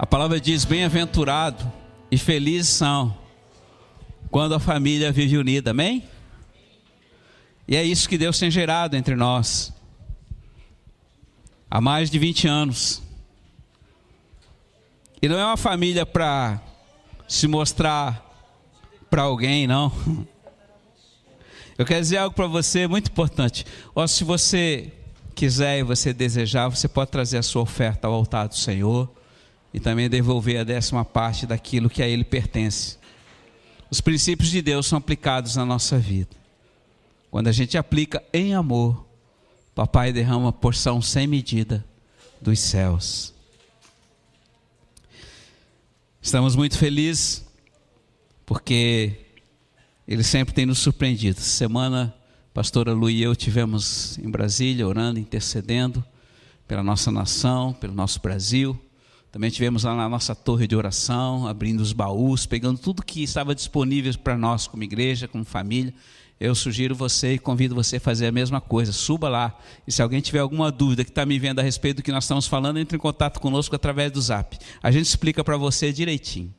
A palavra diz: bem-aventurado e felizes são quando a família vive unida, amém? E é isso que Deus tem gerado entre nós. Há mais de 20 anos. E não é uma família para se mostrar para alguém, não. Eu quero dizer algo para você muito importante. Se você quiser e você desejar, você pode trazer a sua oferta ao altar do Senhor e também devolver a décima parte daquilo que a Ele pertence. Os princípios de Deus são aplicados na nossa vida. Quando a gente aplica em amor, Papai derrama porção sem medida dos céus. Estamos muito felizes porque Ele sempre tem nos surpreendido. Semana, pastora Lu e eu tivemos em Brasília orando, intercedendo pela nossa nação, pelo nosso Brasil. Também tivemos lá na nossa torre de oração, abrindo os baús, pegando tudo que estava disponível para nós como igreja, como família. Eu sugiro você e convido você a fazer a mesma coisa. Suba lá. E se alguém tiver alguma dúvida que está me vendo a respeito do que nós estamos falando, entre em contato conosco através do zap. A gente explica para você direitinho.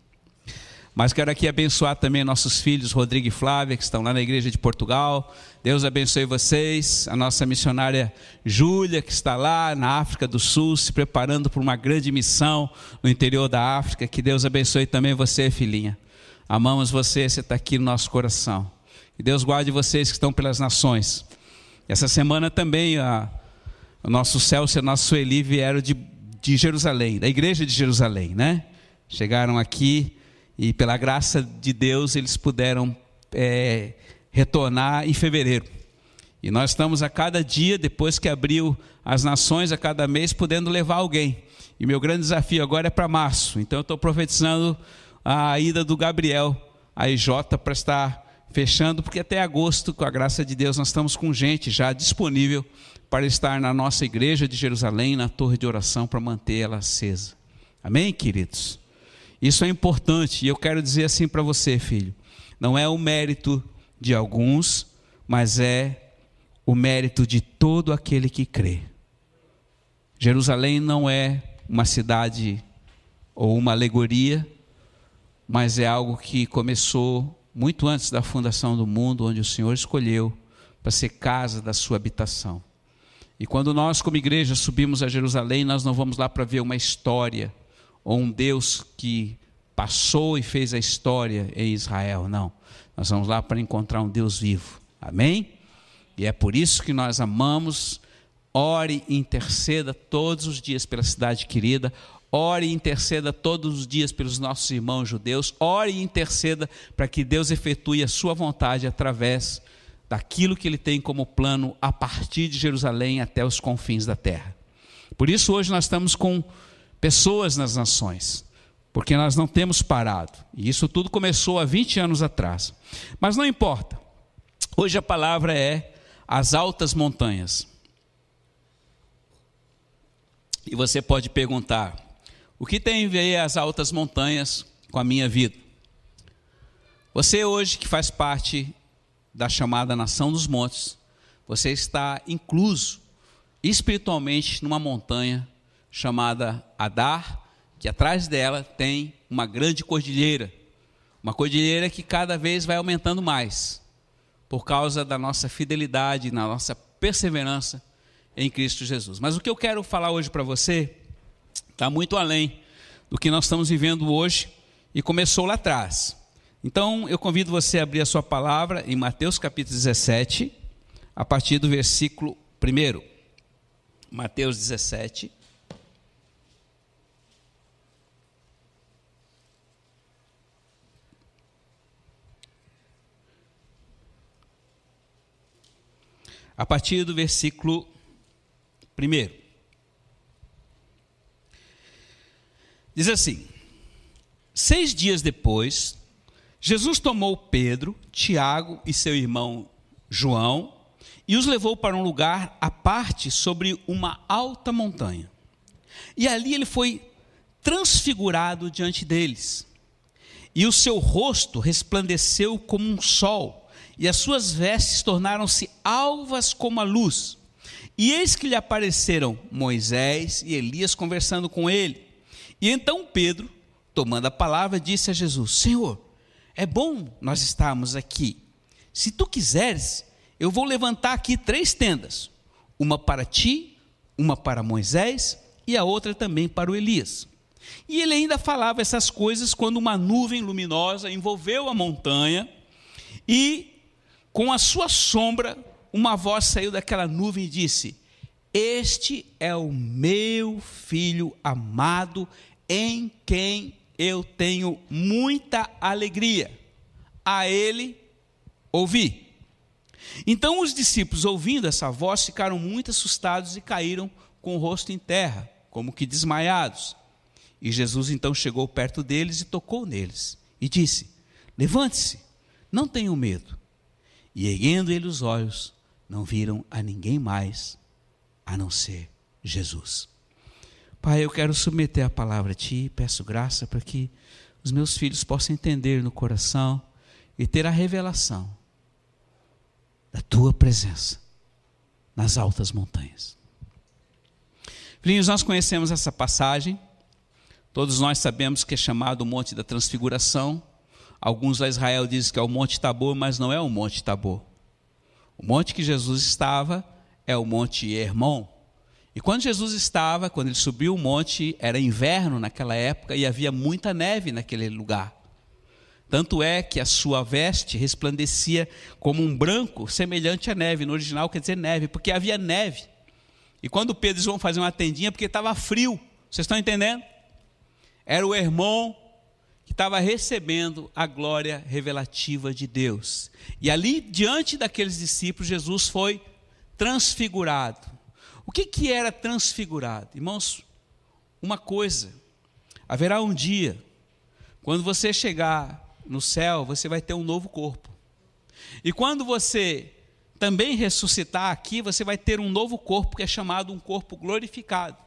Mas quero aqui abençoar também nossos filhos, Rodrigo e Flávia, que estão lá na igreja de Portugal. Deus abençoe vocês. A nossa missionária Júlia, que está lá na África do Sul, se preparando para uma grande missão no interior da África. Que Deus abençoe também você, filhinha. Amamos você, você está aqui no nosso coração. Que Deus guarde vocês que estão pelas nações. Essa semana também a, o nosso Celso e a nossa Sueli vieram de, de Jerusalém, da igreja de Jerusalém, né? Chegaram aqui e pela graça de Deus eles puderam é, retornar em fevereiro. E nós estamos a cada dia, depois que abriu as nações, a cada mês, podendo levar alguém. E meu grande desafio agora é para março. Então eu estou profetizando a ida do Gabriel a IJ para estar fechando, porque até agosto, com a graça de Deus, nós estamos com gente já disponível para estar na nossa igreja de Jerusalém, na torre de oração, para manter ela acesa. Amém, queridos? Isso é importante e eu quero dizer assim para você, filho: não é o mérito de alguns, mas é o mérito de todo aquele que crê. Jerusalém não é uma cidade ou uma alegoria, mas é algo que começou muito antes da fundação do mundo, onde o Senhor escolheu para ser casa da sua habitação. E quando nós, como igreja, subimos a Jerusalém, nós não vamos lá para ver uma história ou um Deus que passou e fez a história em Israel, não. Nós vamos lá para encontrar um Deus vivo. Amém? E é por isso que nós amamos. Ore e interceda todos os dias pela cidade querida. Ore e interceda todos os dias pelos nossos irmãos judeus. Ore e interceda para que Deus efetue a sua vontade através daquilo que Ele tem como plano a partir de Jerusalém até os confins da terra. Por isso, hoje nós estamos com pessoas nas nações, porque nós não temos parado. E isso tudo começou há 20 anos atrás. Mas não importa. Hoje a palavra é as altas montanhas. E você pode perguntar: o que tem a ver as altas montanhas com a minha vida? Você hoje que faz parte da chamada Nação dos Montes, você está incluso espiritualmente numa montanha chamada Adar, que atrás dela tem uma grande cordilheira, uma cordilheira que cada vez vai aumentando mais, por causa da nossa fidelidade, na nossa perseverança em Cristo Jesus. Mas o que eu quero falar hoje para você está muito além do que nós estamos vivendo hoje e começou lá atrás. Então eu convido você a abrir a sua palavra em Mateus capítulo 17, a partir do versículo 1. Mateus 17. A partir do versículo 1. Diz assim: Seis dias depois, Jesus tomou Pedro, Tiago e seu irmão João e os levou para um lugar à parte sobre uma alta montanha. E ali ele foi transfigurado diante deles. E o seu rosto resplandeceu como um sol, e as suas vestes tornaram-se alvas como a luz. E eis que lhe apareceram Moisés e Elias conversando com ele. E então Pedro, tomando a palavra, disse a Jesus: Senhor, é bom nós estarmos aqui. Se tu quiseres, eu vou levantar aqui três tendas: uma para ti, uma para Moisés e a outra também para o Elias. E ele ainda falava essas coisas quando uma nuvem luminosa envolveu a montanha e, com a sua sombra, uma voz saiu daquela nuvem e disse: Este é o meu filho amado, em quem eu tenho muita alegria. A ele ouvi. Então os discípulos, ouvindo essa voz, ficaram muito assustados e caíram com o rosto em terra, como que desmaiados. E Jesus então chegou perto deles e tocou neles, e disse: Levante-se, não tenham medo. E erguendo ele os olhos, não viram a ninguém mais a não ser Jesus. Pai, eu quero submeter a palavra a Ti, peço graça para que os meus filhos possam entender no coração e ter a revelação da Tua presença nas altas montanhas. Filhinhos, nós conhecemos essa passagem, todos nós sabemos que é chamado o Monte da Transfiguração. Alguns em Israel dizem que é o Monte Tabor, mas não é o Monte Tabor. O monte que Jesus estava é o Monte Hermon. E quando Jesus estava, quando ele subiu o monte, era inverno naquela época e havia muita neve naquele lugar. Tanto é que a sua veste resplandecia como um branco semelhante à neve. No original quer dizer neve, porque havia neve. E quando Pedro e João faziam uma tendinha, porque estava frio. Vocês estão entendendo? Era o irmão que estava recebendo a glória revelativa de Deus. E ali, diante daqueles discípulos, Jesus foi transfigurado. O que, que era transfigurado? Irmãos, uma coisa: haverá um dia, quando você chegar no céu, você vai ter um novo corpo. E quando você também ressuscitar aqui, você vai ter um novo corpo que é chamado um corpo glorificado.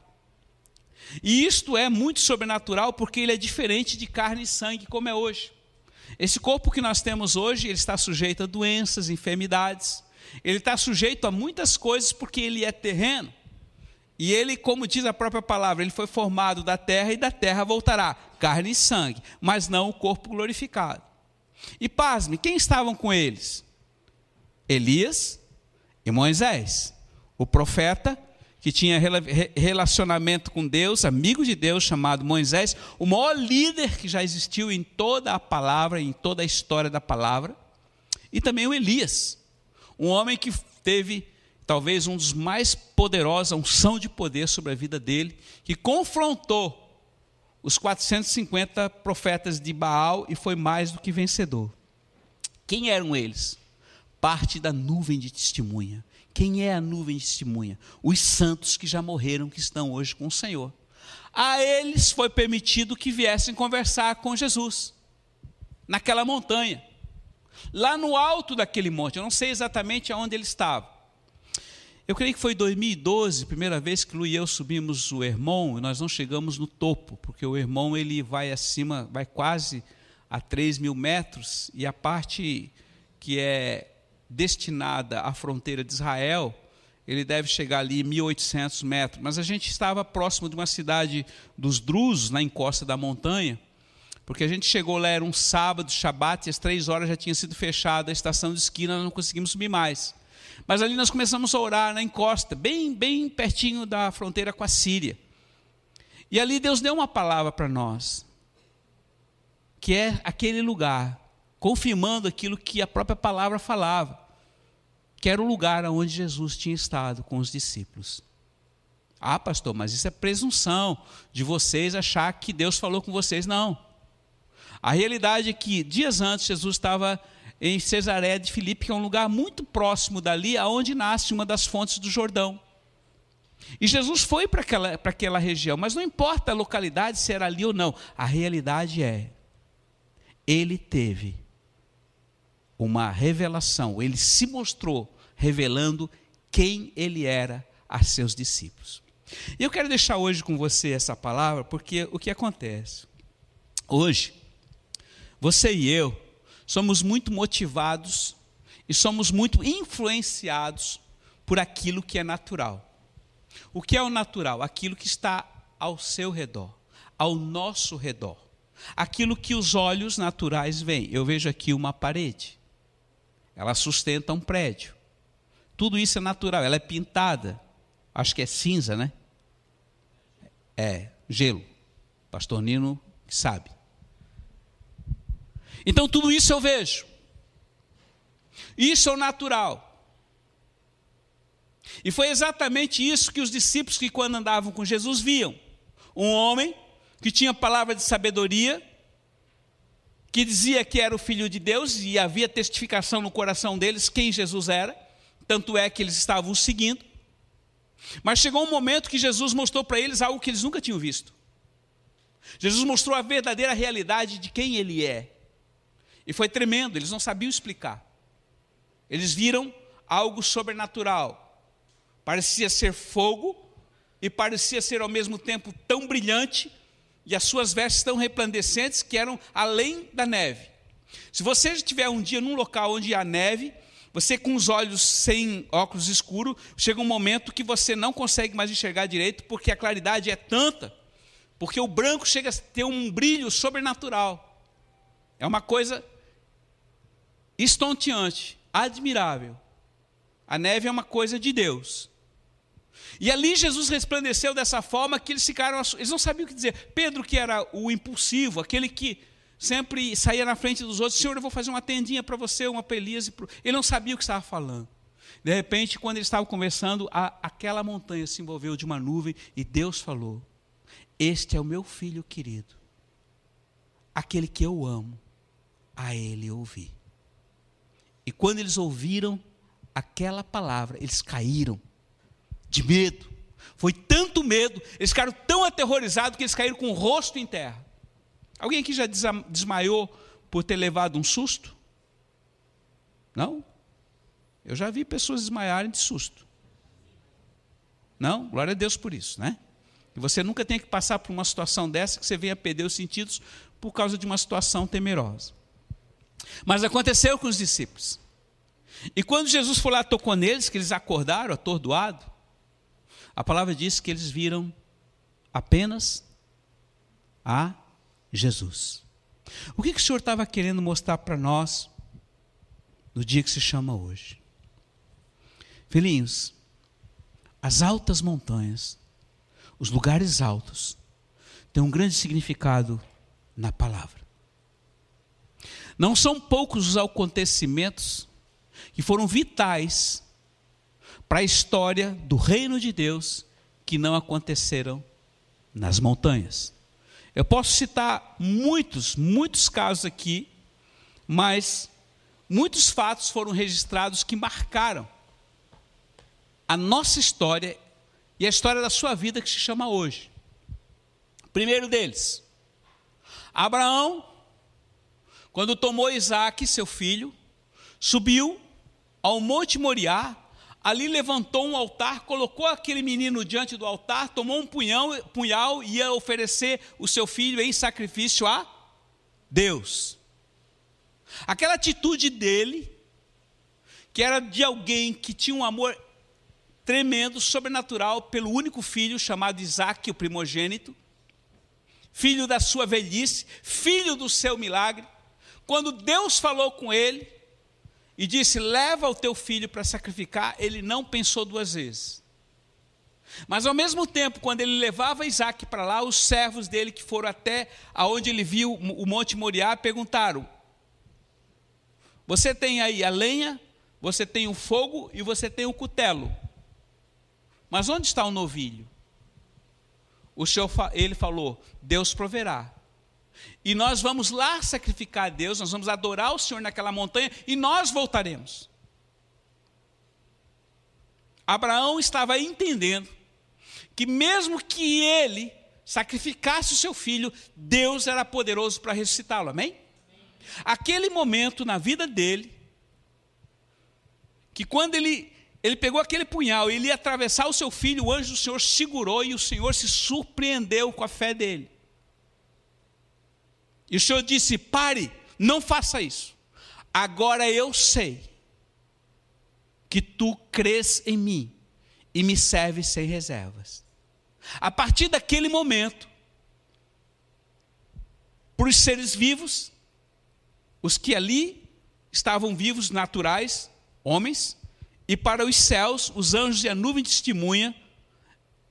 E isto é muito sobrenatural porque ele é diferente de carne e sangue como é hoje. Esse corpo que nós temos hoje, ele está sujeito a doenças, enfermidades. Ele está sujeito a muitas coisas porque ele é terreno. E ele, como diz a própria palavra, ele foi formado da terra e da terra voltará carne e sangue, mas não o corpo glorificado. E pasme, quem estavam com eles? Elias e Moisés, o profeta que tinha relacionamento com Deus, amigo de Deus, chamado Moisés, o maior líder que já existiu em toda a palavra, em toda a história da palavra, e também o Elias, um homem que teve talvez um dos mais poderosos, a unção de poder sobre a vida dele, que confrontou os 450 profetas de Baal e foi mais do que vencedor. Quem eram eles? parte da nuvem de testemunha. Quem é a nuvem de testemunha? Os santos que já morreram, que estão hoje com o Senhor. A eles foi permitido que viessem conversar com Jesus, naquela montanha, lá no alto daquele monte, eu não sei exatamente aonde ele estava. Eu creio que foi 2012, primeira vez que Lu e eu subimos o Hermon, e nós não chegamos no topo, porque o Hermon ele vai acima, vai quase a 3 mil metros, e a parte que é destinada à fronteira de Israel, ele deve chegar ali 1.800 metros. Mas a gente estava próximo de uma cidade dos Drusos, na encosta da montanha, porque a gente chegou lá, era um sábado, Shabat, e às três horas já tinha sido fechada a estação de esquina, nós não conseguimos subir mais. Mas ali nós começamos a orar na encosta, bem, bem pertinho da fronteira com a Síria. E ali Deus deu uma palavra para nós, que é aquele lugar confirmando aquilo que a própria palavra falava, que era o lugar onde Jesus tinha estado com os discípulos. Ah, pastor, mas isso é presunção de vocês achar que Deus falou com vocês. Não. A realidade é que dias antes Jesus estava em Cesareia de Filipe, que é um lugar muito próximo dali, aonde nasce uma das fontes do Jordão. E Jesus foi para aquela, para aquela região, mas não importa a localidade, se era ali ou não, a realidade é, ele teve uma revelação, ele se mostrou revelando quem ele era a seus discípulos. E eu quero deixar hoje com você essa palavra, porque o que acontece? Hoje, você e eu somos muito motivados e somos muito influenciados por aquilo que é natural. O que é o natural? Aquilo que está ao seu redor. ao nosso redor. Aquilo que os olhos naturais veem. Eu vejo aqui uma parede. Ela sustenta um prédio. Tudo isso é natural, ela é pintada. Acho que é cinza, né? É, gelo. Pastor Nino sabe. Então tudo isso eu vejo. Isso é o natural. E foi exatamente isso que os discípulos que quando andavam com Jesus viam. Um homem que tinha palavra de sabedoria, que dizia que era o filho de Deus e havia testificação no coração deles quem Jesus era, tanto é que eles estavam seguindo. Mas chegou um momento que Jesus mostrou para eles algo que eles nunca tinham visto. Jesus mostrou a verdadeira realidade de quem ele é. E foi tremendo, eles não sabiam explicar. Eles viram algo sobrenatural. Parecia ser fogo e parecia ser ao mesmo tempo tão brilhante e as suas vestes tão resplandecentes que eram além da neve. Se você estiver um dia num local onde há neve, você com os olhos sem óculos escuros, chega um momento que você não consegue mais enxergar direito porque a claridade é tanta, porque o branco chega a ter um brilho sobrenatural. É uma coisa estonteante, admirável. A neve é uma coisa de Deus. E ali Jesus resplandeceu dessa forma que eles ficaram, eles não sabiam o que dizer. Pedro, que era o impulsivo, aquele que sempre saía na frente dos outros, Senhor, eu vou fazer uma tendinha para você, uma pelise. Ele não sabia o que estava falando. De repente, quando eles estavam conversando, a, aquela montanha se envolveu de uma nuvem e Deus falou: Este é o meu filho querido, aquele que eu amo, a ele ouvi. E quando eles ouviram aquela palavra, eles caíram de medo. Foi tanto medo, eles ficaram tão aterrorizados que eles caíram com o rosto em terra. Alguém aqui já desmaiou por ter levado um susto? Não? Eu já vi pessoas desmaiarem de susto. Não? Glória a Deus por isso, né? E você nunca tem que passar por uma situação dessa que você venha perder os sentidos por causa de uma situação temerosa. Mas aconteceu com os discípulos. E quando Jesus foi lá tocou neles, que eles acordaram atordoados, a palavra diz que eles viram apenas a Jesus. O que, que o Senhor estava querendo mostrar para nós no dia que se chama hoje? Filhinhos, as altas montanhas, os lugares altos, têm um grande significado na palavra. Não são poucos os acontecimentos que foram vitais para a história do reino de Deus que não aconteceram nas montanhas. Eu posso citar muitos, muitos casos aqui, mas muitos fatos foram registrados que marcaram a nossa história e a história da sua vida que se chama hoje. Primeiro deles, Abraão, quando tomou Isaac, seu filho, subiu ao Monte Moriá ali levantou um altar, colocou aquele menino diante do altar, tomou um punhão, punhal e ia oferecer o seu filho em sacrifício a Deus. Aquela atitude dele, que era de alguém que tinha um amor tremendo, sobrenatural, pelo único filho chamado Isaac, o primogênito, filho da sua velhice, filho do seu milagre. Quando Deus falou com ele, e disse: Leva o teu filho para sacrificar, ele não pensou duas vezes. Mas ao mesmo tempo, quando ele levava Isaac para lá, os servos dele que foram até aonde ele viu o Monte Moriá perguntaram: Você tem aí a lenha, você tem o fogo e você tem o cutelo. Mas onde está o novilho? O Senhor, ele falou: Deus proverá. E nós vamos lá sacrificar a Deus, nós vamos adorar o Senhor naquela montanha e nós voltaremos. Abraão estava entendendo que, mesmo que ele sacrificasse o seu filho, Deus era poderoso para ressuscitá-lo, amém? Aquele momento na vida dele, que quando ele, ele pegou aquele punhal e ele ia atravessar o seu filho, o anjo do Senhor segurou e o Senhor se surpreendeu com a fé dele. E o Senhor disse: pare, não faça isso. Agora eu sei que tu crês em mim e me serves sem reservas. A partir daquele momento, para os seres vivos, os que ali estavam vivos, naturais, homens, e para os céus, os anjos e a nuvem testemunha,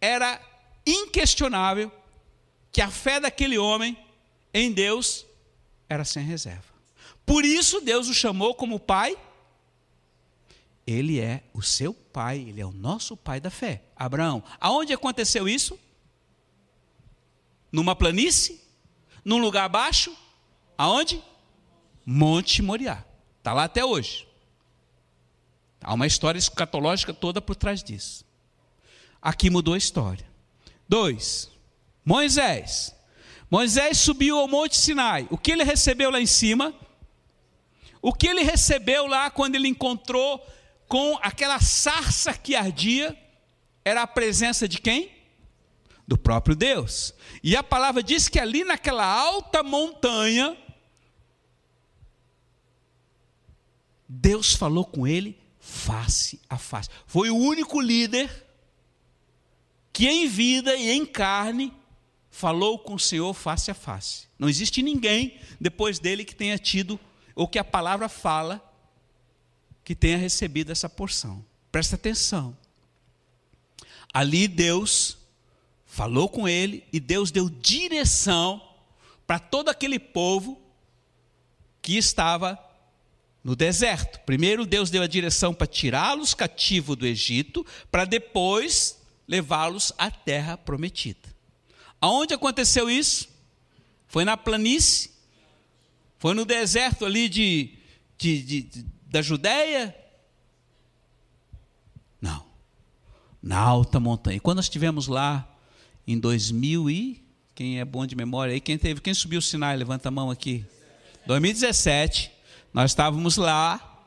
era inquestionável que a fé daquele homem em Deus era sem reserva. Por isso Deus o chamou como pai. Ele é o seu pai, ele é o nosso pai da fé. Abraão, aonde aconteceu isso? Numa planície? Num lugar baixo? Aonde? Monte Moriá. Está lá até hoje. Há uma história escatológica toda por trás disso. Aqui mudou a história. Dois, Moisés. Moisés subiu ao Monte Sinai. O que ele recebeu lá em cima? O que ele recebeu lá quando ele encontrou com aquela sarça que ardia? Era a presença de quem? Do próprio Deus. E a palavra diz que ali naquela alta montanha, Deus falou com ele face a face. Foi o único líder que em vida e em carne falou com o Senhor face a face. Não existe ninguém depois dele que tenha tido, ou que a palavra fala, que tenha recebido essa porção. Presta atenção. Ali Deus falou com ele e Deus deu direção para todo aquele povo que estava no deserto. Primeiro, Deus deu a direção para tirá-los cativo do Egito, para depois levá-los à terra prometida. Aonde aconteceu isso? Foi na planície? Foi no deserto ali de, de, de, de da Judéia? Não. Na alta montanha. E quando nós estivemos lá em 2000 e quem é bom de memória aí, quem teve, quem subiu o Sinai, levanta a mão aqui. 2017. Nós estávamos lá,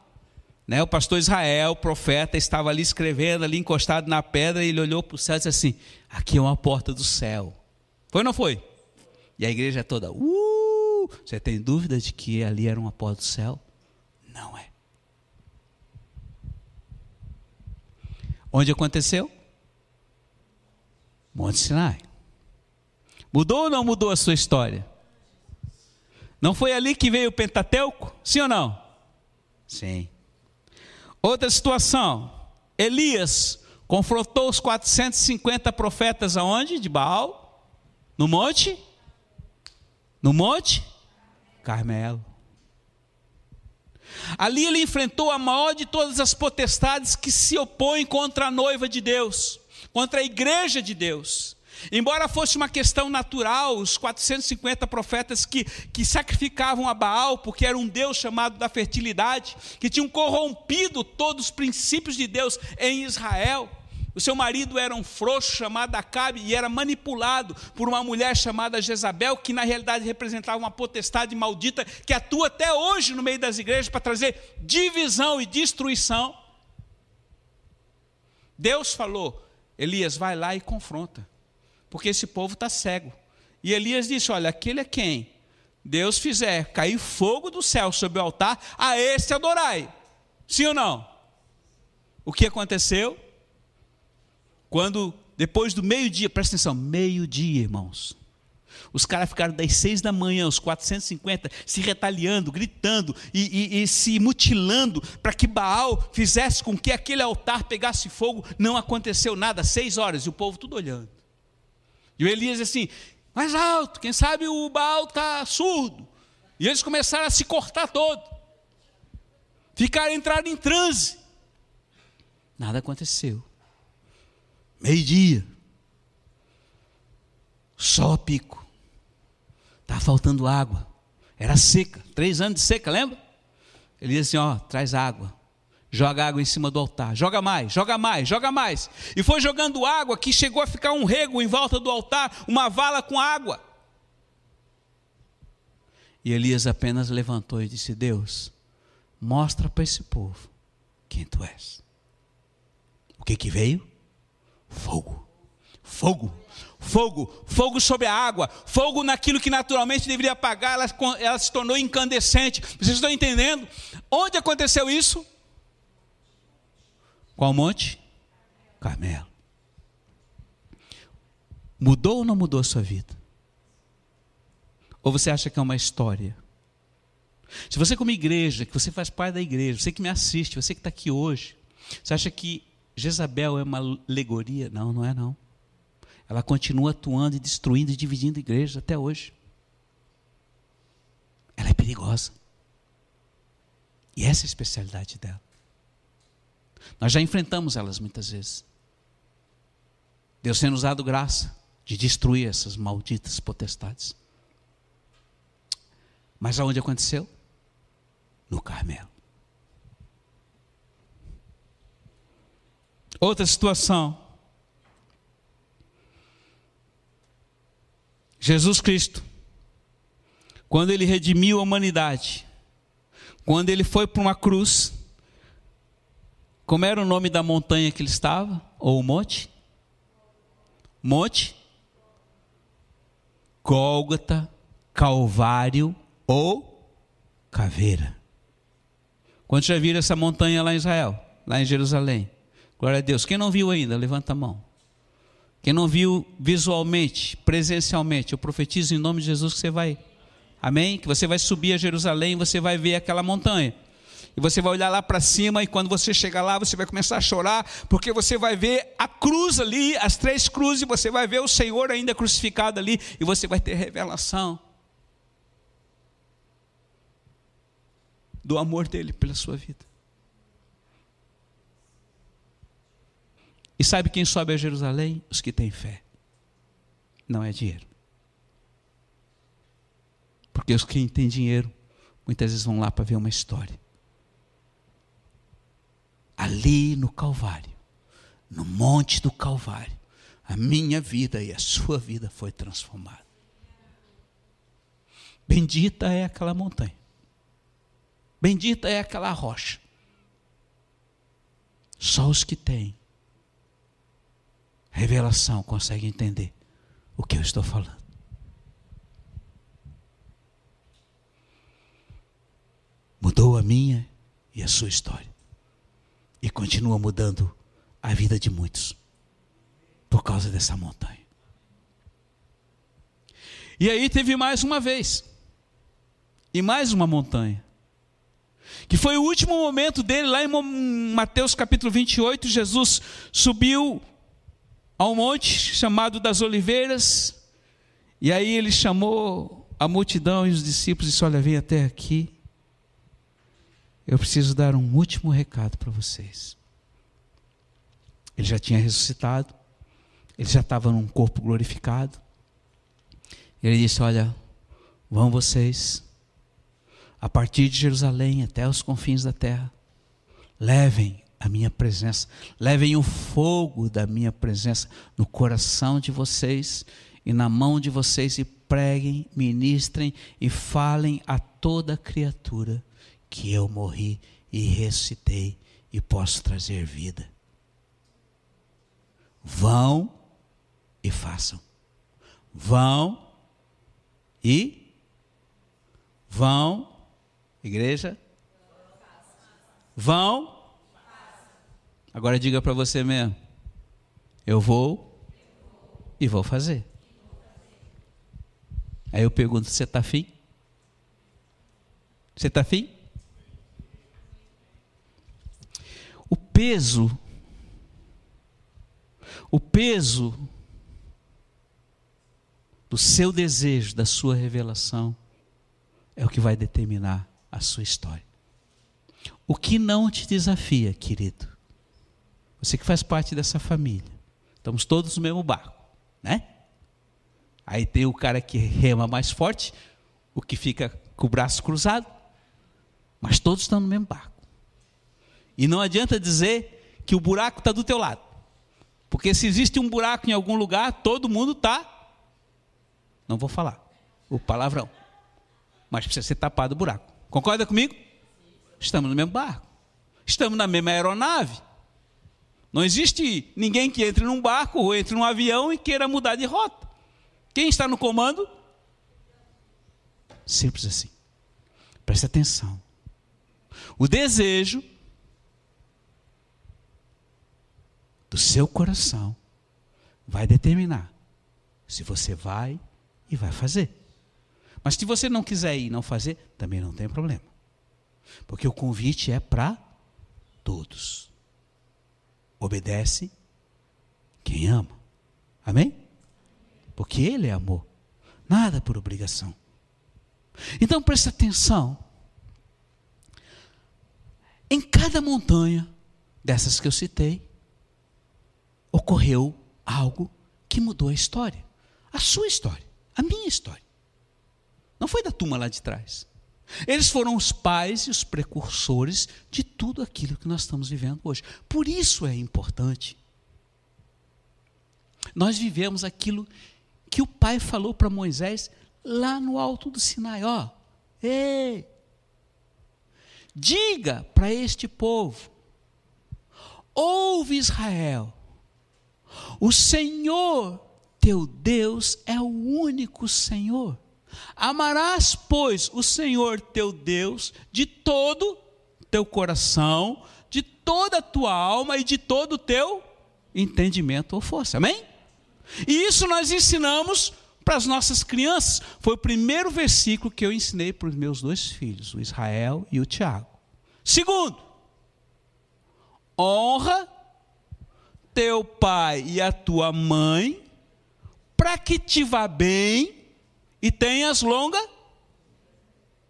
né, o pastor Israel, o profeta, estava ali escrevendo, ali encostado na pedra, e ele olhou para o céu e disse assim: Aqui é uma porta do céu. Foi ou não foi? E a igreja toda, uh! Você tem dúvida de que ali era uma porta do céu? Não é. Onde aconteceu? Monte Sinai. Mudou ou não mudou a sua história? Não foi ali que veio o Pentateuco? Sim ou não? Sim. Outra situação. Elias confrontou os 450 profetas aonde? De Baal? No monte? No monte? Carmelo. Ali ele enfrentou a maior de todas as potestades que se opõem contra a noiva de Deus, contra a igreja de Deus. Embora fosse uma questão natural, os 450 profetas que, que sacrificavam a Baal, porque era um Deus chamado da fertilidade, que tinham corrompido todos os princípios de Deus em Israel. O seu marido era um frouxo chamado Acabe e era manipulado por uma mulher chamada Jezabel, que na realidade representava uma potestade maldita que atua até hoje no meio das igrejas para trazer divisão e destruição. Deus falou: Elias, vai lá e confronta porque esse povo está cego. E Elias disse: Olha, aquele é quem? Deus fizer cair fogo do céu sobre o altar, a esse adorai. Sim ou não? O que aconteceu? Quando, depois do meio-dia, presta atenção, meio-dia, irmãos. Os caras ficaram das seis da manhã, os 450, se retaliando, gritando e, e, e se mutilando para que Baal fizesse com que aquele altar pegasse fogo. Não aconteceu nada, seis horas, e o povo tudo olhando. E o Elias assim, mais alto, quem sabe o Baal está surdo. E eles começaram a se cortar todo. Ficaram entraram em transe. Nada aconteceu. Meio-dia. Sol a pico. Está faltando água. Era seca. Três anos de seca, lembra? Ele disse assim: ó, traz água joga água em cima do altar, joga mais, joga mais, joga mais. E foi jogando água que chegou a ficar um rego em volta do altar, uma vala com água. E Elias apenas levantou e disse: Deus, mostra para esse povo quem tu és. O que que veio? Fogo, fogo, fogo, fogo sobre a água, fogo naquilo que naturalmente deveria apagar, ela, ela se tornou incandescente. Vocês estão entendendo? Onde aconteceu isso? Qual monte? Carmelo. Mudou ou não mudou a sua vida? Ou você acha que é uma história? Se você, como igreja, que você faz parte da igreja, você que me assiste, você que está aqui hoje, você acha que Jezabel é uma alegoria? Não, não é não. Ela continua atuando e destruindo e dividindo igrejas até hoje. Ela é perigosa. E essa é a especialidade dela. Nós já enfrentamos elas muitas vezes. Deus tem nos dado graça de destruir essas malditas potestades. Mas aonde aconteceu? No Carmelo. Outra situação. Jesus Cristo, quando ele redimiu a humanidade, quando ele foi para uma cruz, como era o nome da montanha que ele estava? Ou o monte? Monte? Gólgota, Calvário ou Caveira. Quantos já viram essa montanha lá em Israel? Lá em Jerusalém? Glória a Deus. Quem não viu ainda, levanta a mão. Quem não viu visualmente, presencialmente, eu profetizo em nome de Jesus que você vai. Amém? Que você vai subir a Jerusalém e você vai ver aquela montanha. E você vai olhar lá para cima e quando você chegar lá, você vai começar a chorar, porque você vai ver a cruz ali, as três cruzes, e você vai ver o Senhor ainda crucificado ali, e você vai ter revelação do amor dele pela sua vida. E sabe quem sobe a Jerusalém? Os que têm fé. Não é dinheiro. Porque os que têm dinheiro, muitas vezes vão lá para ver uma história. Ali no Calvário, no monte do Calvário, a minha vida e a sua vida foi transformada. Bendita é aquela montanha. Bendita é aquela rocha. Só os que têm revelação consegue entender o que eu estou falando. Mudou a minha e a sua história. E continua mudando a vida de muitos por causa dessa montanha. E aí teve mais uma vez, e mais uma montanha, que foi o último momento dele, lá em Mateus capítulo 28, Jesus subiu a um monte chamado das Oliveiras, e aí ele chamou a multidão e os discípulos e disse: Olha, vem até aqui. Eu preciso dar um último recado para vocês. Ele já tinha ressuscitado, ele já estava num corpo glorificado. Ele disse: Olha, vão vocês, a partir de Jerusalém até os confins da terra, levem a minha presença. Levem o fogo da minha presença no coração de vocês e na mão de vocês e preguem, ministrem e falem a toda criatura que eu morri e ressuscitei e posso trazer vida. Vão e façam. Vão e vão, igreja, vão Agora diga para você mesmo: eu vou e vou fazer. Aí eu pergunto: você está afim? Você está afim? O peso, o peso do seu desejo, da sua revelação, é o que vai determinar a sua história. O que não te desafia, querido, você que faz parte dessa família. Estamos todos no mesmo barco, né? Aí tem o cara que rema mais forte, o que fica com o braço cruzado, mas todos estão no mesmo barco. E não adianta dizer que o buraco está do teu lado, porque se existe um buraco em algum lugar, todo mundo está. Não vou falar o palavrão, mas precisa ser tapado o buraco. Concorda comigo? Estamos no mesmo barco, estamos na mesma aeronave. Não existe ninguém que entre num barco ou entre num avião e queira mudar de rota. Quem está no comando? Simples assim. Preste atenção. O desejo do seu coração vai determinar se você vai e vai fazer. Mas se você não quiser ir e não fazer, também não tem problema. Porque o convite é para todos. Obedece quem ama. Amém? Porque Ele é amor. Nada por obrigação. Então preste atenção. Em cada montanha dessas que eu citei, ocorreu algo que mudou a história. A sua história, a minha história. Não foi da turma lá de trás. Eles foram os pais e os precursores de tudo aquilo que nós estamos vivendo hoje. Por isso é importante. Nós vivemos aquilo que o pai falou para Moisés lá no alto do Sinai, ó. Ei! Diga para este povo: Ouve Israel. O Senhor teu Deus é o único Senhor. Amarás, pois, o Senhor teu Deus de todo teu coração, de toda a tua alma e de todo o teu entendimento ou força. Amém? E isso nós ensinamos para as nossas crianças. Foi o primeiro versículo que eu ensinei para os meus dois filhos, o Israel e o Tiago. Segundo, honra teu pai e a tua mãe, para que te vá bem e tenhas longa.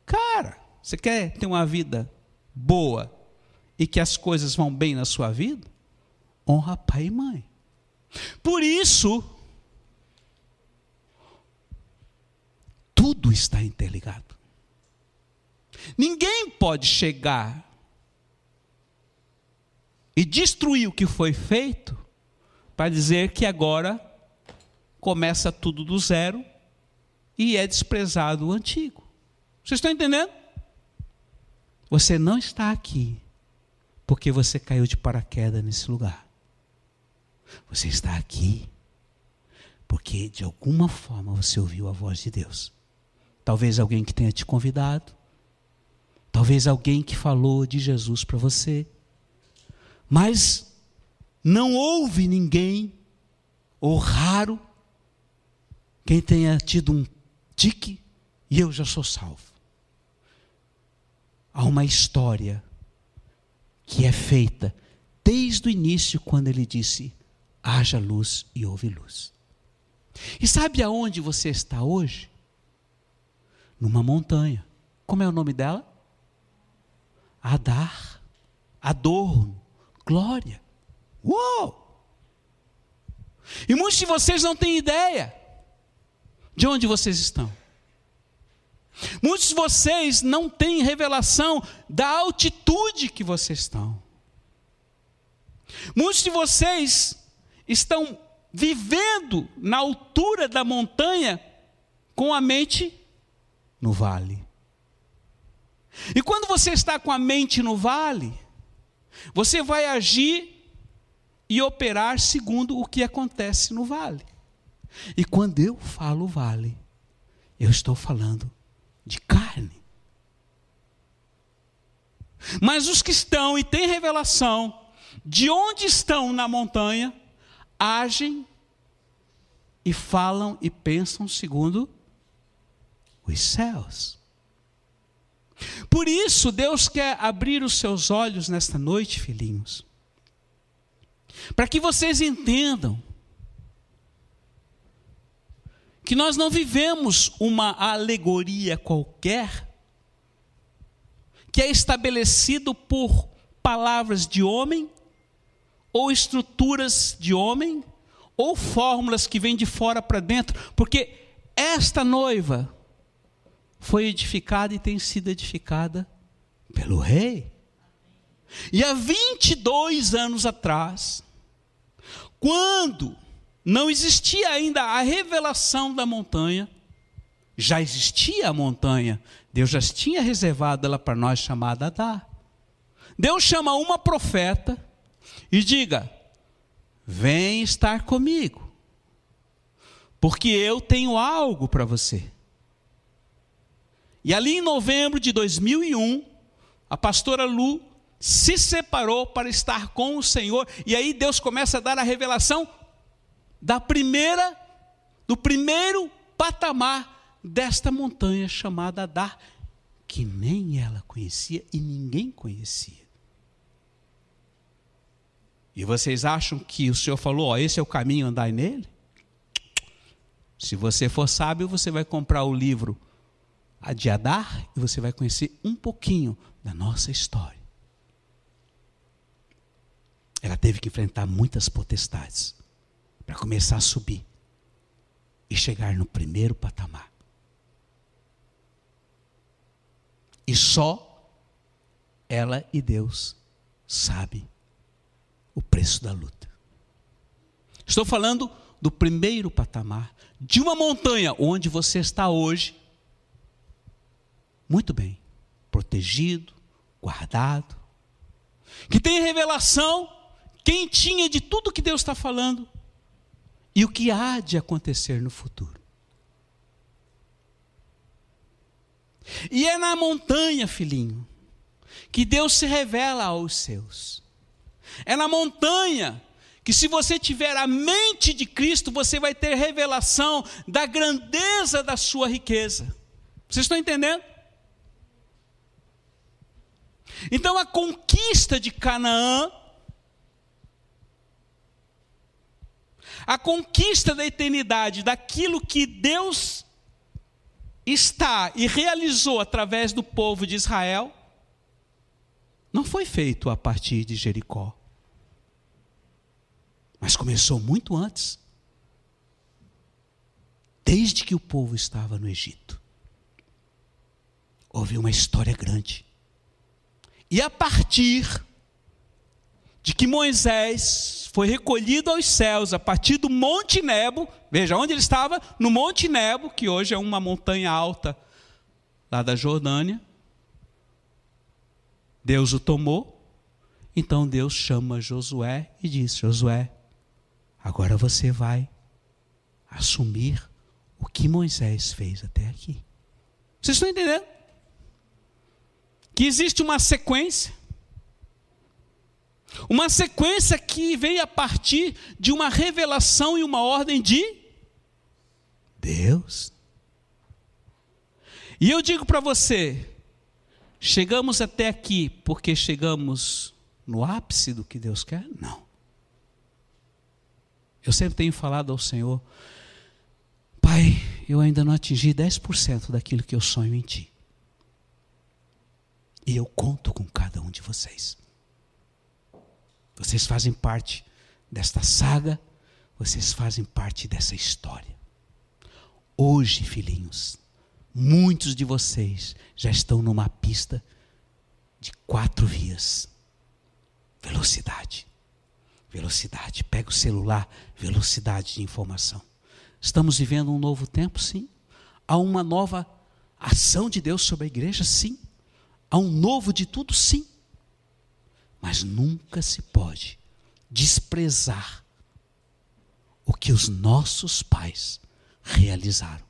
Cara, você quer ter uma vida boa e que as coisas vão bem na sua vida? Honra pai e mãe. Por isso, tudo está interligado. Ninguém pode chegar e destruir o que foi feito para dizer que agora começa tudo do zero e é desprezado o antigo. Vocês estão entendendo? Você não está aqui porque você caiu de paraquedas nesse lugar. Você está aqui porque de alguma forma você ouviu a voz de Deus. Talvez alguém que tenha te convidado, talvez alguém que falou de Jesus para você, mas não houve ninguém, ou raro, quem tenha tido um tique e eu já sou salvo. Há uma história que é feita desde o início, quando ele disse: haja luz e houve luz. E sabe aonde você está hoje? Numa montanha. Como é o nome dela? Adar, Adorno, Glória. Uou! E muitos de vocês não têm ideia de onde vocês estão. Muitos de vocês não têm revelação da altitude que vocês estão. Muitos de vocês estão vivendo na altura da montanha com a mente no vale. E quando você está com a mente no vale, você vai agir e operar segundo o que acontece no vale. E quando eu falo vale, eu estou falando de carne. Mas os que estão e têm revelação de onde estão na montanha, agem e falam e pensam segundo os céus. Por isso, Deus quer abrir os seus olhos nesta noite, filhinhos, para que vocês entendam que nós não vivemos uma alegoria qualquer, que é estabelecido por palavras de homem, ou estruturas de homem, ou fórmulas que vêm de fora para dentro, porque esta noiva foi edificada e tem sido edificada pelo rei. E há 22 anos atrás, quando não existia ainda a revelação da montanha. Já existia a montanha. Deus já tinha reservado ela para nós, chamada Adá. Deus chama uma profeta e diga: Vem estar comigo, porque eu tenho algo para você. E ali em novembro de 2001, a pastora Lu se separou para estar com o Senhor, e aí Deus começa a dar a revelação da primeira, do primeiro patamar desta montanha chamada Adar, que nem ela conhecia e ninguém conhecia. E vocês acham que o Senhor falou, ó, esse é o caminho, andai nele? Se você for sábio, você vai comprar o livro de Adar e você vai conhecer um pouquinho da nossa história. Ela teve que enfrentar muitas potestades para começar a subir e chegar no primeiro patamar. E só ela e Deus sabem o preço da luta. Estou falando do primeiro patamar de uma montanha onde você está hoje. Muito bem, protegido, guardado, que tem revelação quentinha de tudo que Deus está falando e o que há de acontecer no futuro. E é na montanha, filhinho, que Deus se revela aos seus. É na montanha que, se você tiver a mente de Cristo, você vai ter revelação da grandeza da sua riqueza. Vocês estão entendendo? Então, a conquista de Canaã A conquista da eternidade, daquilo que Deus está e realizou através do povo de Israel, não foi feito a partir de Jericó. Mas começou muito antes. Desde que o povo estava no Egito. Houve uma história grande. E a partir de que Moisés foi recolhido aos céus a partir do Monte Nebo. Veja onde ele estava? No Monte Nebo, que hoje é uma montanha alta lá da Jordânia. Deus o tomou. Então Deus chama Josué e diz: Josué, agora você vai assumir o que Moisés fez até aqui. Vocês estão entendendo? Que existe uma sequência uma sequência que veio a partir de uma revelação e uma ordem de Deus. E eu digo para você, chegamos até aqui porque chegamos no ápice do que Deus quer? Não. Eu sempre tenho falado ao Senhor, Pai, eu ainda não atingi 10% daquilo que eu sonho em Ti. E eu conto com cada um de vocês. Vocês fazem parte desta saga, vocês fazem parte dessa história. Hoje, filhinhos, muitos de vocês já estão numa pista de quatro vias. Velocidade. Velocidade. Pega o celular, velocidade de informação. Estamos vivendo um novo tempo, sim. Há uma nova ação de Deus sobre a igreja, sim. Há um novo de tudo, sim. Mas nunca se pode desprezar o que os nossos pais realizaram.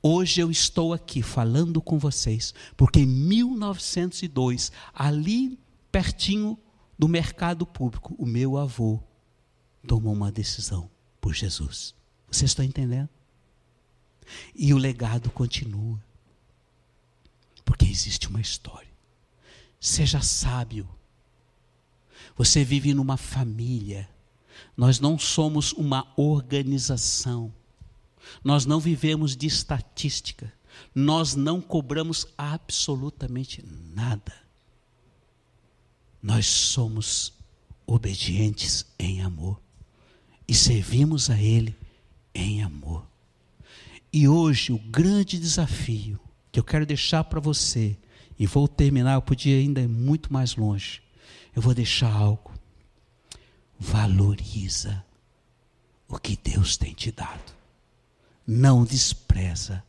Hoje eu estou aqui falando com vocês, porque em 1902, ali pertinho do mercado público, o meu avô tomou uma decisão por Jesus. Vocês estão entendendo? E o legado continua. Porque existe uma história. Seja sábio você vive numa família. Nós não somos uma organização. Nós não vivemos de estatística. Nós não cobramos absolutamente nada. Nós somos obedientes em amor e servimos a Ele em amor. E hoje o grande desafio que eu quero deixar para você, e vou terminar, eu podia ainda ir muito mais longe, eu vou deixar algo. Valoriza o que Deus tem te dado. Não despreza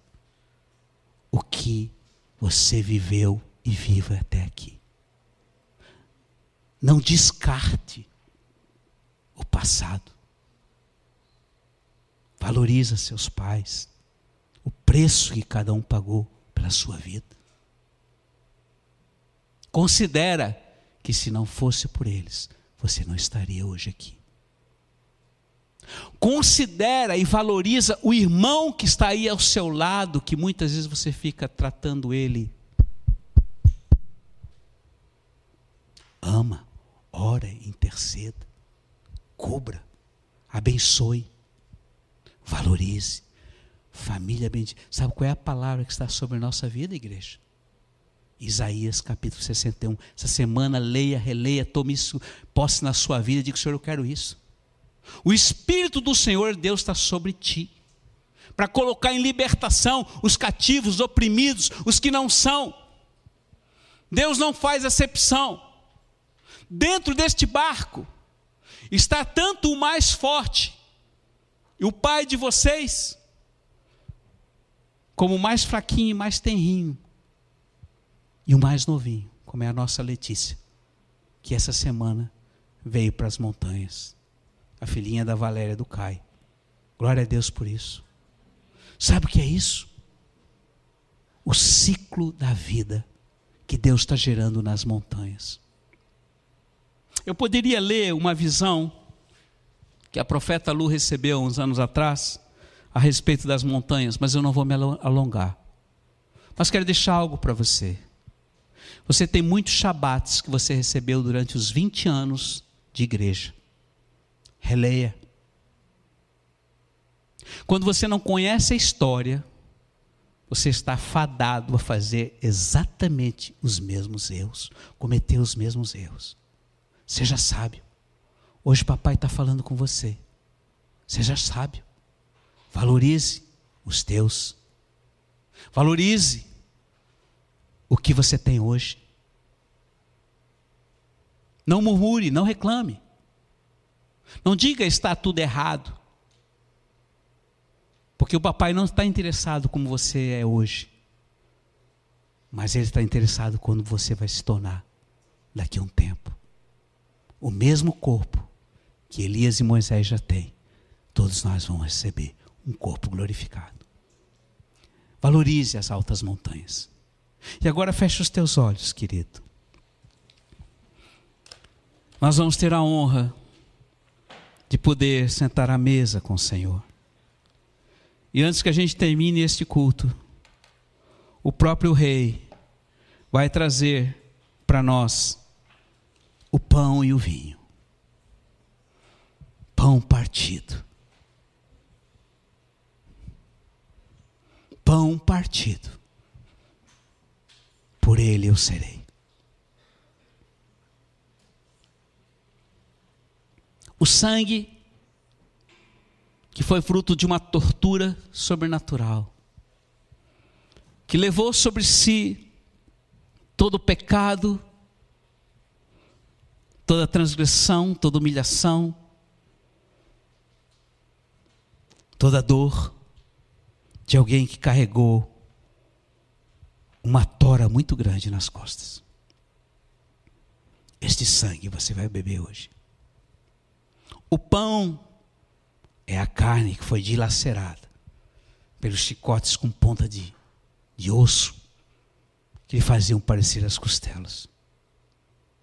o que você viveu e vive até aqui. Não descarte o passado. Valoriza seus pais, o preço que cada um pagou pela sua vida. Considera que se não fosse por eles, você não estaria hoje aqui. Considera e valoriza o irmão que está aí ao seu lado, que muitas vezes você fica tratando ele. Ama, ora, interceda, cubra, abençoe, valorize. Família bendita. Sabe qual é a palavra que está sobre a nossa vida, igreja? Isaías capítulo 61. Essa semana, leia, releia, tome isso, posse na sua vida diga: Senhor, eu quero isso. O Espírito do Senhor Deus está sobre ti, para colocar em libertação os cativos, os oprimidos, os que não são. Deus não faz acepção. Dentro deste barco está tanto o mais forte, e o pai de vocês, como o mais fraquinho e mais tenrinho, e o mais novinho, como é a nossa Letícia, que essa semana veio para as montanhas a filhinha da Valéria do Cai. Glória a Deus por isso. Sabe o que é isso? O ciclo da vida que Deus está gerando nas montanhas. Eu poderia ler uma visão que a profeta Lu recebeu uns anos atrás a respeito das montanhas, mas eu não vou me alongar. Mas quero deixar algo para você. Você tem muitos shabates que você recebeu durante os 20 anos de igreja. Releia. Quando você não conhece a história, você está fadado a fazer exatamente os mesmos erros, cometer os mesmos erros. Seja sábio. Hoje papai está falando com você. Seja sábio. Valorize os teus. Valorize o que você tem hoje. Não murmure, não reclame. Não diga está tudo errado. Porque o papai não está interessado como você é hoje. Mas ele está interessado quando você vai se tornar daqui a um tempo. O mesmo corpo que Elias e Moisés já têm, todos nós vamos receber um corpo glorificado. Valorize as altas montanhas. E agora feche os teus olhos, querido. Nós vamos ter a honra de poder sentar à mesa com o Senhor. E antes que a gente termine este culto, o próprio Rei vai trazer para nós o pão e o vinho. Pão partido. Pão partido. Por ele eu serei. O sangue que foi fruto de uma tortura sobrenatural, que levou sobre si todo o pecado, toda transgressão, toda humilhação, toda dor de alguém que carregou uma tora muito grande nas costas. Este sangue você vai beber hoje. O pão é a carne que foi dilacerada pelos chicotes com ponta de, de osso que lhe faziam parecer as costelas.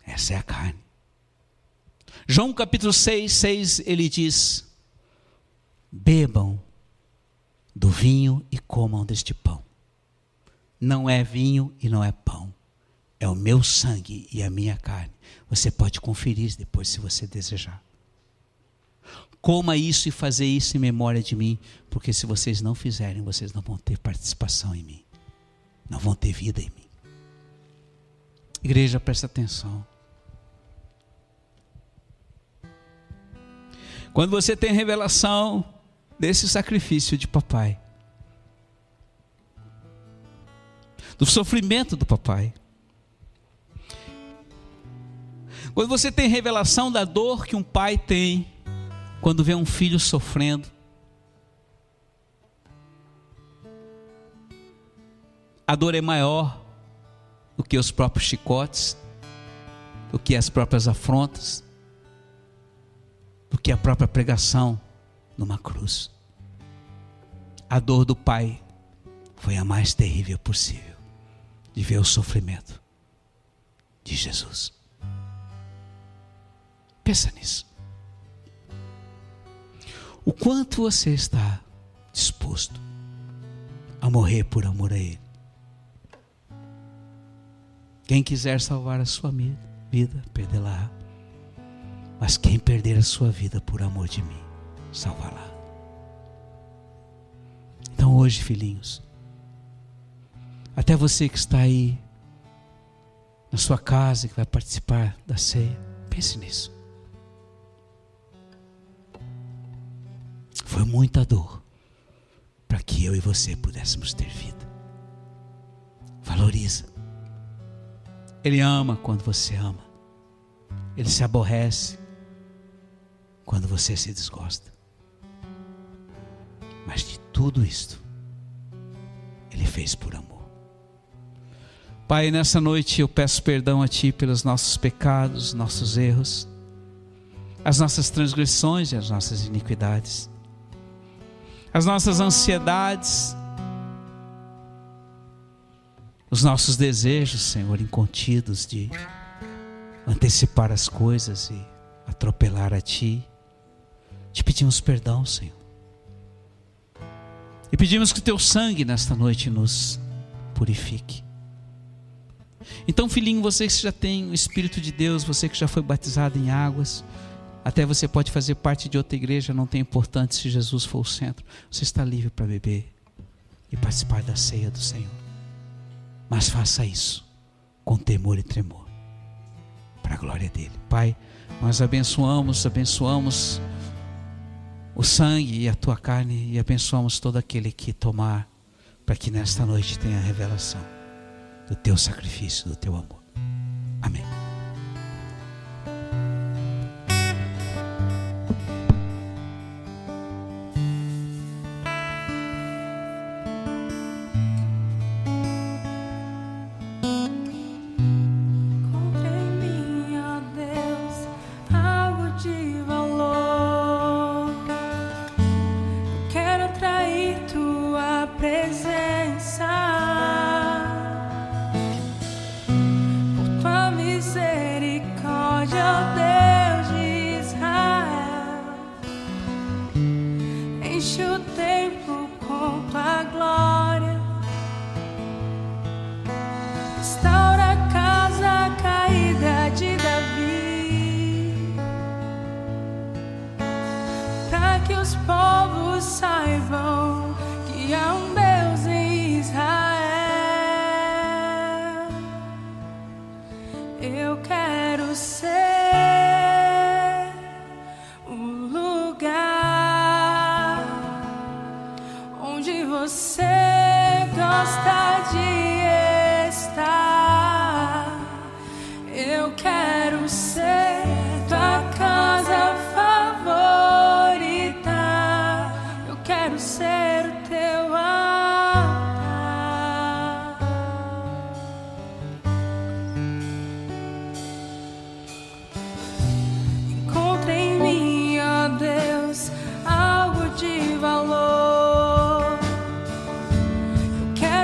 Essa é a carne. João capítulo 6, 6, ele diz: Bebam do vinho e comam deste pão. Não é vinho e não é pão. É o meu sangue e a minha carne. Você pode conferir depois se você desejar. Coma isso e fazer isso em memória de mim, porque se vocês não fizerem, vocês não vão ter participação em mim, não vão ter vida em mim. Igreja, presta atenção. Quando você tem revelação desse sacrifício de papai, do sofrimento do papai, quando você tem revelação da dor que um pai tem quando vê um filho sofrendo, a dor é maior do que os próprios chicotes, do que as próprias afrontas, do que a própria pregação numa cruz. A dor do pai foi a mais terrível possível de ver o sofrimento de Jesus. Pensa nisso. o quanto você está disposto a morrer por amor a Ele. Quem quiser salvar a sua vida, perdê-la. Mas quem perder a sua vida por amor de mim, salvará. Então hoje, filhinhos, até você que está aí na sua casa, que vai participar da ceia, pense nisso. Foi muita dor para que eu e você pudéssemos ter vida. Valoriza. Ele ama quando você ama. Ele se aborrece quando você se desgosta. Mas de tudo isto, Ele fez por amor. Pai, nessa noite eu peço perdão a Ti pelos nossos pecados, nossos erros, as nossas transgressões e as nossas iniquidades, as nossas ansiedades, os nossos desejos, Senhor, incontidos de antecipar as coisas e atropelar a Ti. Te pedimos perdão, Senhor. E pedimos que Teu sangue nesta noite nos purifique. Então, filhinho, você que já tem o Espírito de Deus, você que já foi batizado em águas, até você pode fazer parte de outra igreja, não tem importância se Jesus for o centro. Você está livre para beber e participar da ceia do Senhor. Mas faça isso com temor e tremor, para a glória dele. Pai, nós abençoamos, abençoamos o sangue e a tua carne e abençoamos todo aquele que tomar, para que nesta noite tenha revelação do teu sacrifício, do teu amor.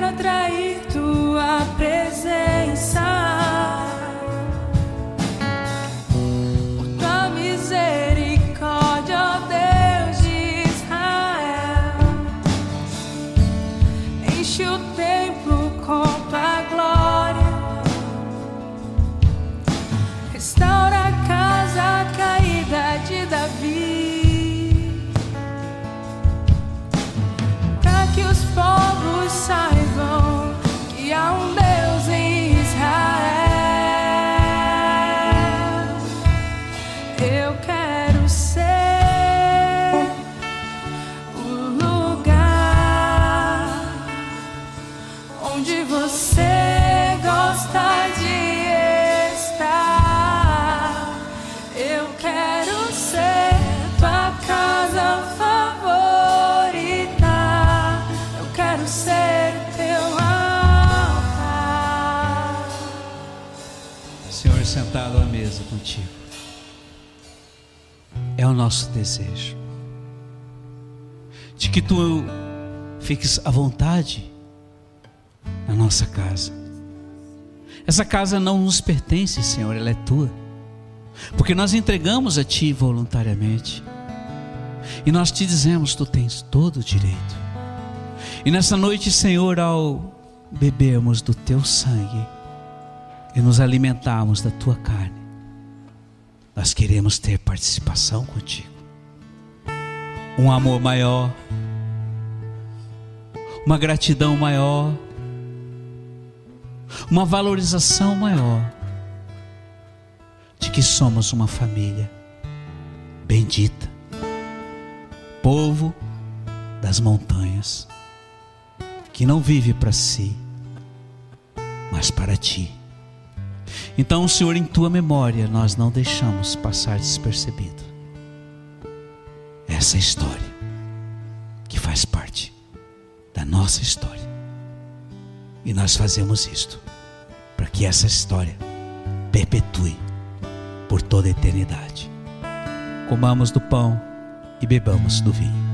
quero trair. Nosso desejo. De que tu fiques à vontade na nossa casa. Essa casa não nos pertence, Senhor, ela é tua. Porque nós entregamos a Ti voluntariamente. E nós te dizemos: tu tens todo o direito. E nessa noite, Senhor, ao bebermos do teu sangue e nos alimentarmos da tua carne, nós queremos ter participação contigo. Um amor maior, uma gratidão maior, uma valorização maior. De que somos uma família bendita, povo das montanhas, que não vive para si, mas para ti. Então, Senhor, em tua memória, nós não deixamos passar despercebido essa história que faz parte da nossa história. E nós fazemos isto para que essa história perpetue por toda a eternidade. Comamos do pão e bebamos do vinho.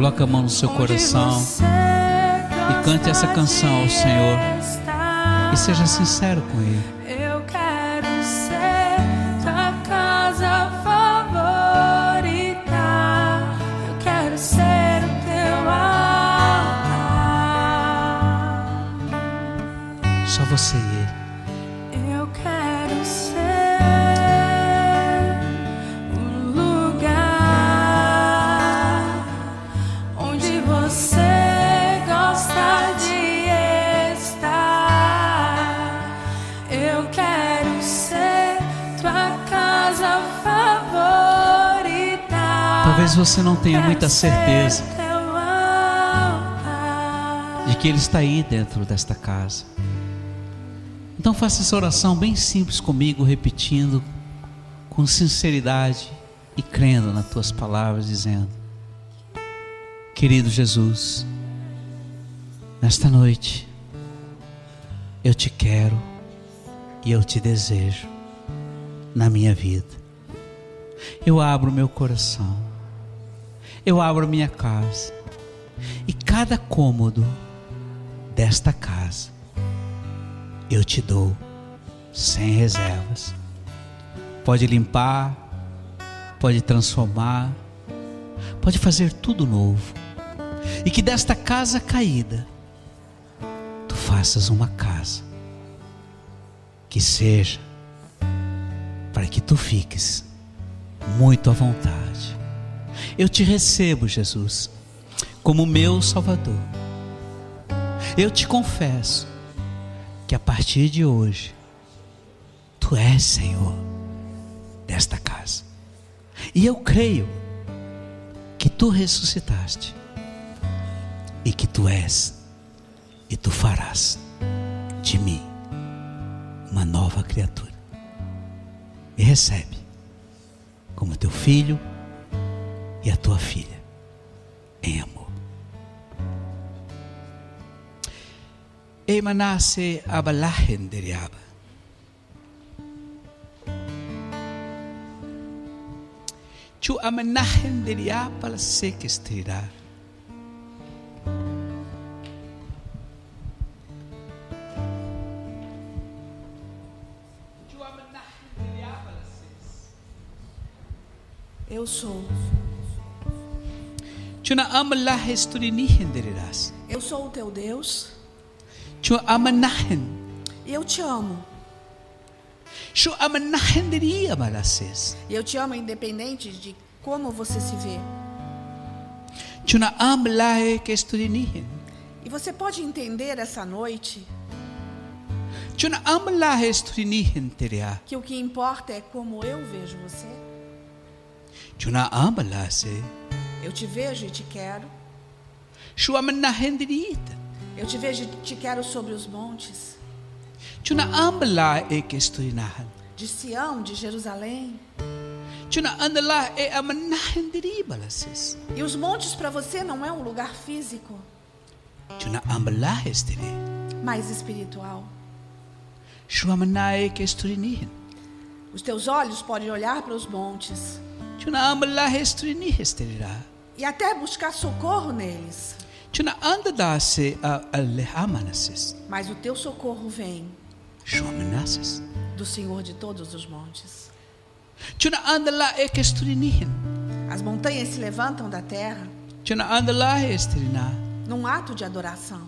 Coloque a mão no seu coração e cante essa canção ao Senhor. E seja sincero com Ele. Você não tenha muita certeza de que Ele está aí dentro desta casa. Então faça essa oração bem simples comigo, repetindo com sinceridade e crendo nas tuas palavras, dizendo: Querido Jesus, nesta noite eu te quero e eu te desejo na minha vida. Eu abro meu coração, eu abro minha casa e cada cômodo desta casa eu te dou sem reservas. Pode limpar, pode transformar, pode fazer tudo novo. E que desta casa caída, tu faças uma casa que seja para que tu fiques muito à vontade. Eu te recebo, Jesus, como meu Salvador. Eu te confesso que a partir de hoje, tu és Senhor desta casa. E eu creio que tu ressuscitaste e que tu és e tu farás de mim uma nova criatura. Me recebe como teu filho e a tua filha em amor. Emanase abalahen deriaba. Chu amanahen deriaba la se que estirar. Eu sou. Eu sou o teu Deus. Eu te amo. Eu te amo independente de como você se vê. E você pode entender essa noite? Que o que importa é como eu vejo você. Tuna amblase. Eu te vejo e te quero. Shua menahendrita. Eu te vejo e te quero sobre os montes Tuna amblahe ke stulinahan. de Sião, de Jerusalém. Tuna andala e amenahendri balases. E os montes para você não é um lugar físico, Tuna amblahe stili. mas espiritual. Shua menahe ke stulinihin. Os teus olhos podem olhar para os montes E até buscar socorro neles, mas o teu socorro vem do Senhor de todos os montes. As montanhas se levantam da terra. Num ato de adoração.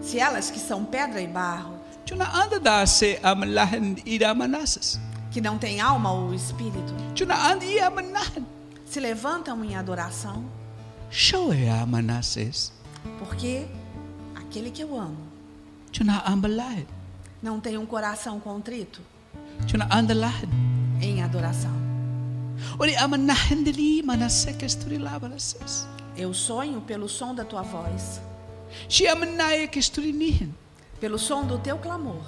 Se elas que são pedra e barro, Que não têm alma ou espírito, se levantam em adoração, porque aquele que eu amo não tem um coração contrito em adoração. Eu sonho pelo som da tua voz, pelo som do teu clamor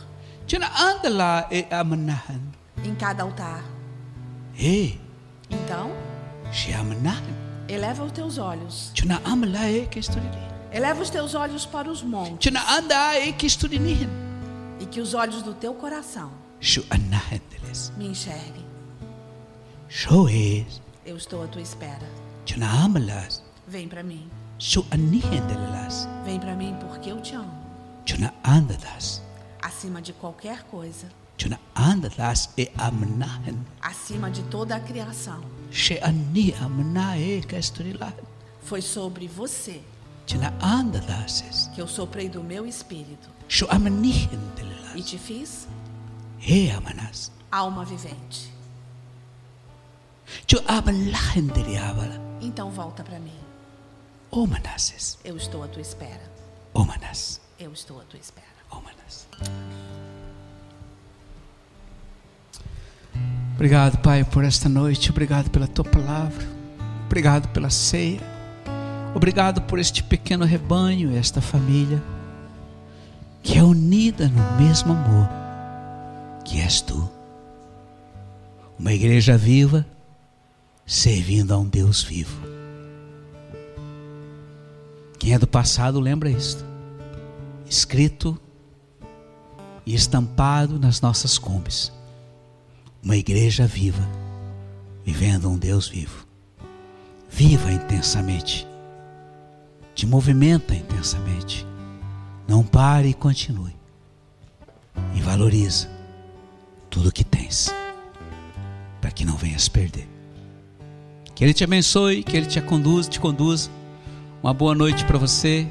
Em cada altar. Hey, Então, eleva os teus olhos, eleva os teus olhos para os montes. E que os olhos do teu coração me enxerguem. Eu estou à tua espera. Vem para mim. Vem para mim porque eu te amo. Acima de qualquer coisa, Acima de toda a criação, foi sobre você que eu soprei do meu espírito. E te fiz alma vivente. Então volta para mim. Eu estou à tua espera. Eu estou à tua espera. Obrigado, Pai, por esta noite. Obrigado pela tua palavra. Obrigado pela ceia. Obrigado por este pequeno rebanho, esta família que é unida no mesmo amor que és tu. Uma igreja viva servindo a um Deus vivo. Quem é do passado lembra isto. Escrito e estampado nas nossas combes. Uma igreja viva, vivendo um Deus vivo. Viva intensamente. Te movimenta intensamente. Não pare e continue. E valoriza tudo que tens, para que não venhas perder. Que Ele te abençoe, que Ele te conduza, te conduza. Uma boa noite para você.